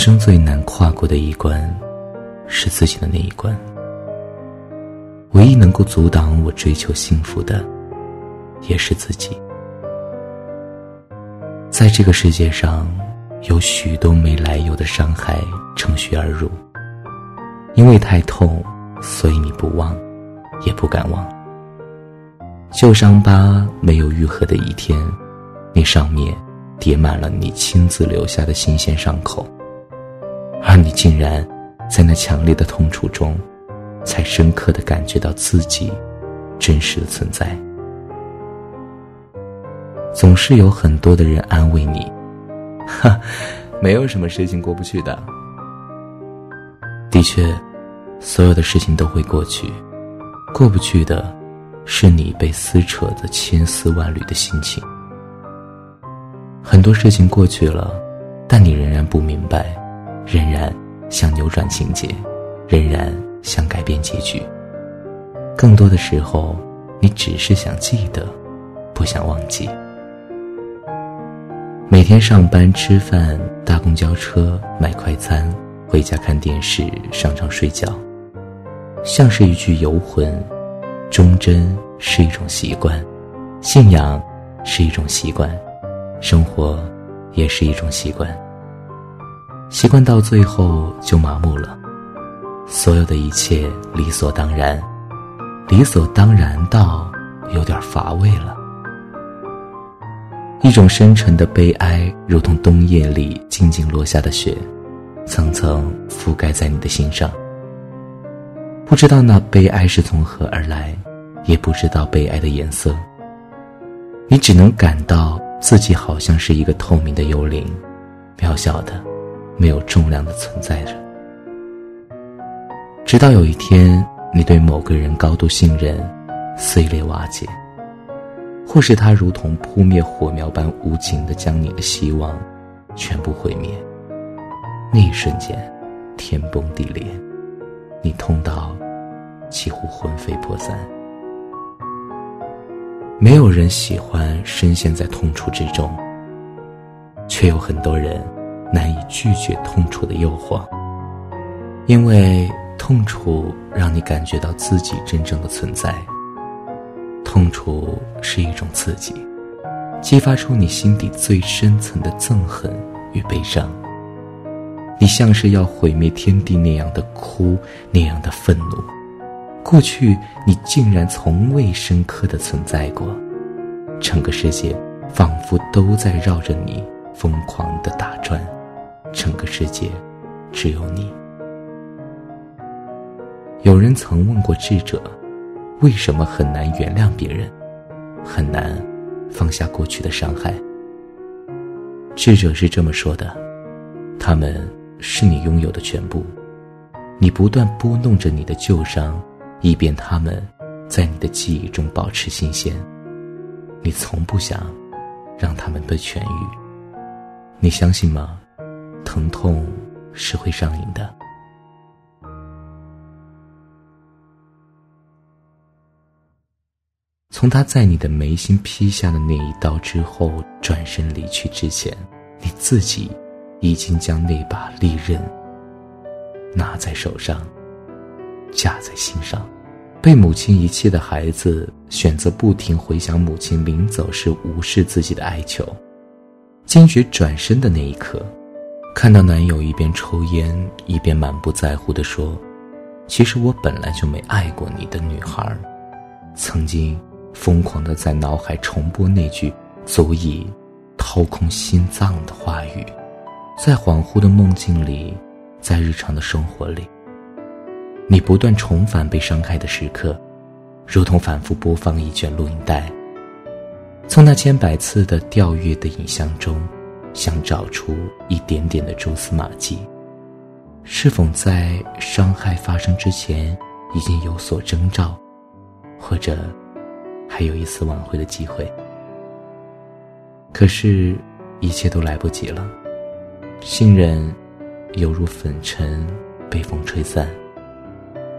生最难跨过的一关，是自己的那一关。唯一能够阻挡我追求幸福的，也是自己。在这个世界上，有许多没来由的伤害乘虚而入，因为太痛，所以你不忘，也不敢忘。旧伤疤没有愈合的一天，那上面叠满了你亲自留下的新鲜伤口。而你竟然在那强烈的痛楚中，才深刻的感觉到自己真实的存在。总是有很多的人安慰你，哈，没有什么事情过不去的。的确，所有的事情都会过去，过不去的，是你被撕扯的千丝万缕的心情。很多事情过去了，但你仍然不明白。仍然想扭转情节，仍然想改变结局。更多的时候，你只是想记得，不想忘记。每天上班、吃饭、搭公交车、买快餐、回家看电视、上床睡觉，像是一具游魂。忠贞是一种习惯，信仰是一种习惯，生活也是一种习惯。习惯到最后就麻木了，所有的一切理所当然，理所当然到有点乏味了。一种深沉的悲哀，如同冬夜里静静落下的雪，层层覆盖在你的心上。不知道那悲哀是从何而来，也不知道悲哀的颜色。你只能感到自己好像是一个透明的幽灵，渺小的。没有重量的存在着，直到有一天，你对某个人高度信任，碎裂瓦解，或是他如同扑灭火苗般无情的将你的希望全部毁灭。那一瞬间，天崩地裂，你痛到几乎魂飞魄散。没有人喜欢深陷在痛楚之中，却有很多人。难以拒绝痛楚的诱惑，因为痛楚让你感觉到自己真正的存在。痛楚是一种刺激，激发出你心底最深层的憎恨与悲伤。你像是要毁灭天地那样的哭，那样的愤怒。过去你竟然从未深刻的存在过，整个世界仿佛都在绕着你疯狂的打转。整个世界，只有你。有人曾问过智者，为什么很难原谅别人，很难放下过去的伤害？智者是这么说的：他们是你拥有的全部，你不断拨弄着你的旧伤，以便他们在你的记忆中保持新鲜。你从不想让他们被痊愈，你相信吗？疼痛是会上瘾的。从他在你的眉心劈下的那一刀之后，转身离去之前，你自己已经将那把利刃拿在手上，架在心上。被母亲遗弃的孩子，选择不停回想母亲临走时无视自己的哀求，坚决转身的那一刻。看到男友一边抽烟一边满不在乎地说：“其实我本来就没爱过你的女孩。”曾经疯狂地在脑海重播那句足以掏空心脏的话语，在恍惚的梦境里，在日常的生活里，你不断重返被伤害的时刻，如同反复播放一卷录音带，从那千百次的调阅的影像中。想找出一点点的蛛丝马迹，是否在伤害发生之前已经有所征兆，或者还有一丝挽回的机会？可是，一切都来不及了。信任犹如粉尘，被风吹散；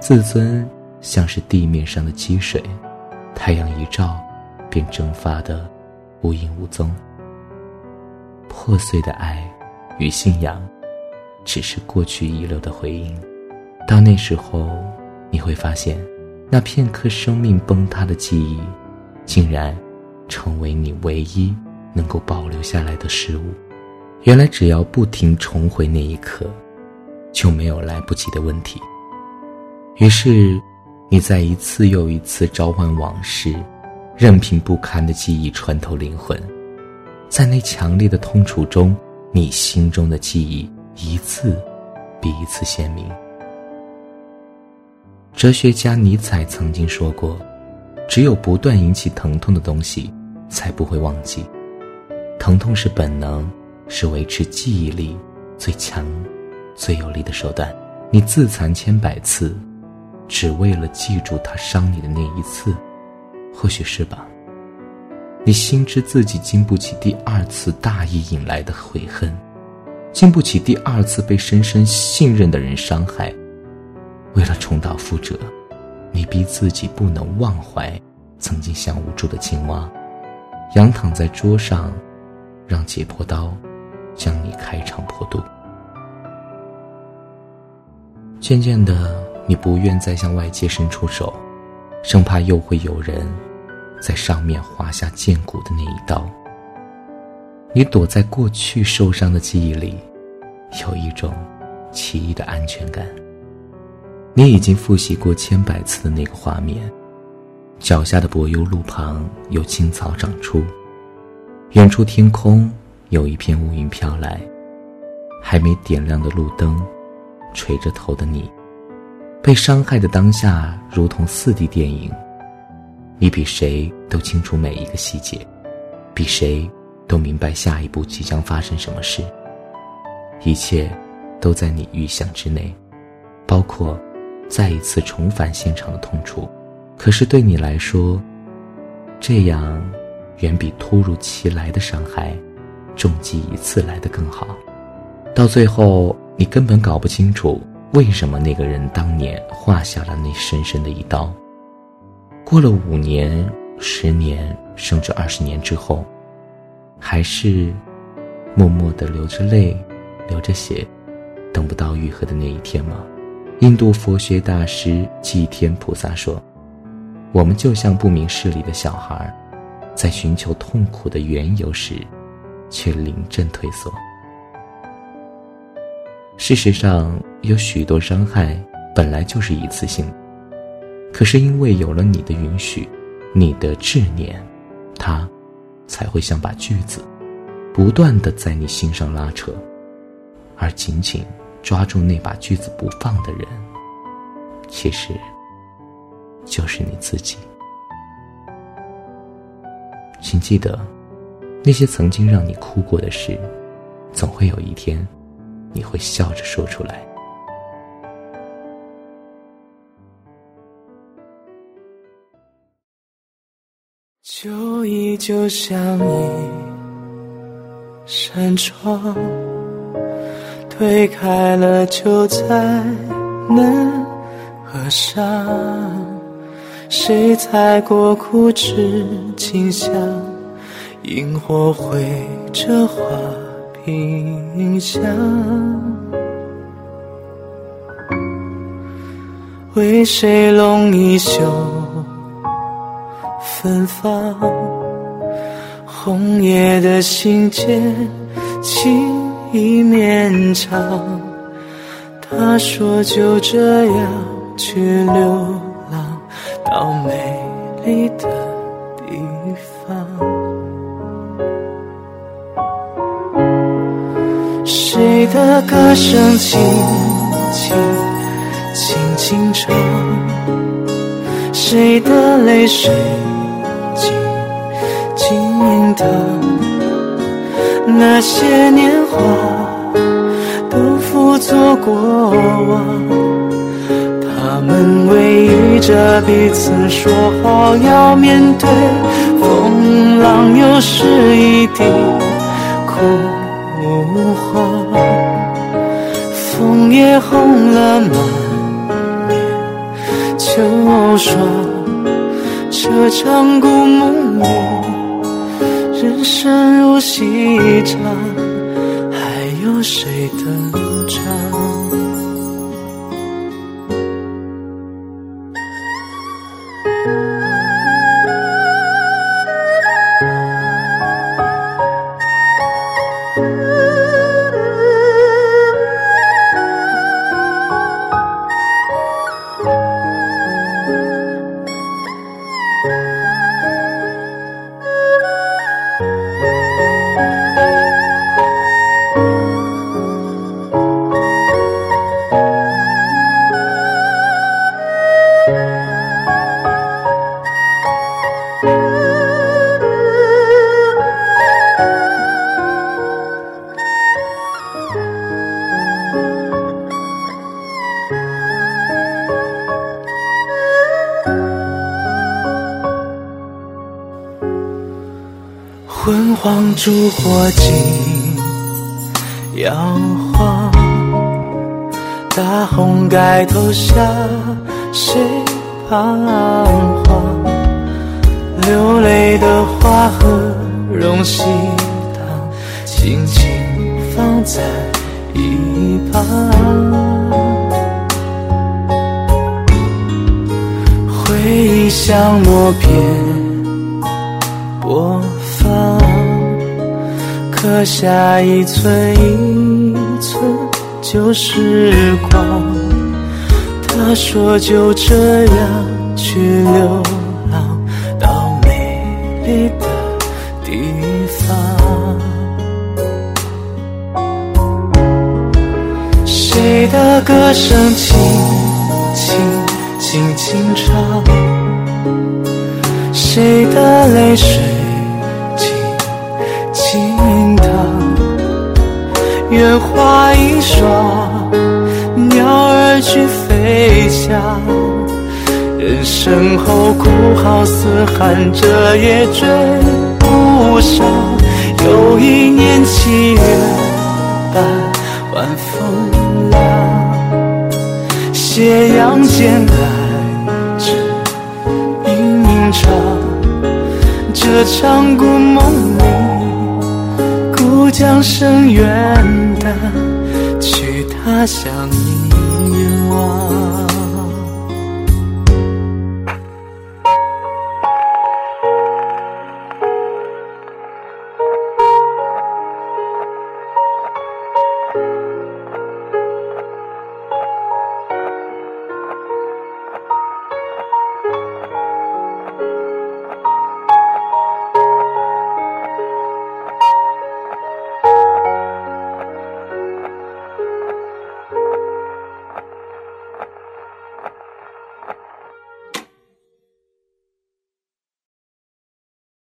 自尊像是地面上的积水，太阳一照，便蒸发的无影无踪。破碎的爱与信仰，只是过去遗留的回音。到那时候，你会发现，那片刻生命崩塌的记忆，竟然成为你唯一能够保留下来的事物。原来，只要不停重回那一刻，就没有来不及的问题。于是，你在一次又一次召唤往事，任凭不堪的记忆穿透灵魂，在那强烈的痛楚中，你心中的记忆一次比一次鲜明。哲学家尼采曾经说过：“只有不断引起疼痛的东西，才不会忘记。疼痛是本能，是维持记忆力最强、最有力的手段。你自残千百次，只为了记住他伤你的那一次，或许是吧？你心知自己经不起第二次大意引来的悔恨，经不起第二次被深深信任的人伤害。”为了重蹈覆辙，你逼自己不能忘怀曾经像无助的青蛙，仰躺在桌上，让解剖刀将你开肠破肚。渐渐的，你不愿再向外界伸出手，生怕又会有人在上面划下剑骨的那一刀。你躲在过去受伤的记忆里，有一种奇异的安全感。你已经复习过千百次的那个画面，脚下的柏油路旁有青草长出，远处天空有一片乌云飘来，还没点亮的路灯，垂着头的你，被伤害的当下如同四 D 电影，你比谁都清楚每一个细节，比谁都明白下一步即将发生什么事，一切都在你预想之内，包括。再一次重返现场的痛楚，可是对你来说，这样远比突如其来的伤害，重击一次来的更好。到最后，你根本搞不清楚为什么那个人当年划下了那深深的一刀。过了五年、十年，甚至二十年之后，还是默默的流着泪、流着血，等不到愈合的那一天吗？印度佛学大师祭天菩萨说：“我们就像不明事理的小孩，在寻求痛苦的缘由时，却临阵退缩。事实上，有许多伤害本来就是一次性，可是因为有了你的允许，你的执念，他才会像把锯子，不断的在你心上拉扯，而紧紧。”抓住那把锯子不放的人，其实就是你自己。请记得，那些曾经让你哭过的事，总会有一天，你会笑着说出来。旧忆就像一扇窗。推开了就再难合上，谁踩过枯枝清香？萤火绘着花屏香，为谁拢一袖芬芳？红叶的信笺，情意绵长，他说就这样去流浪到美丽的地方。谁的歌声轻轻轻轻唱，谁的泪水静淌。那些年华都付作过往，他们偎依着彼此，说好要面对风浪，又是一地枯黄，枫叶红了满面秋霜，这场故梦里。人生如戏场，还有谁等烛火尽，摇晃，大红盖头下，谁彷徨？流泪的花和荣喜糖，轻轻放在一旁。回忆像默片播放，刻下一寸一寸旧时光。他说就这样去流浪到美丽的地方。谁的歌声轻轻轻轻唱？谁的泪水花一双，鸟儿去飞翔。人生后哭号嘶喊着也追不上。又一年七月半，晚风凉，斜阳渐来至吟唱。这场故梦里，故江声远去他乡遗忘。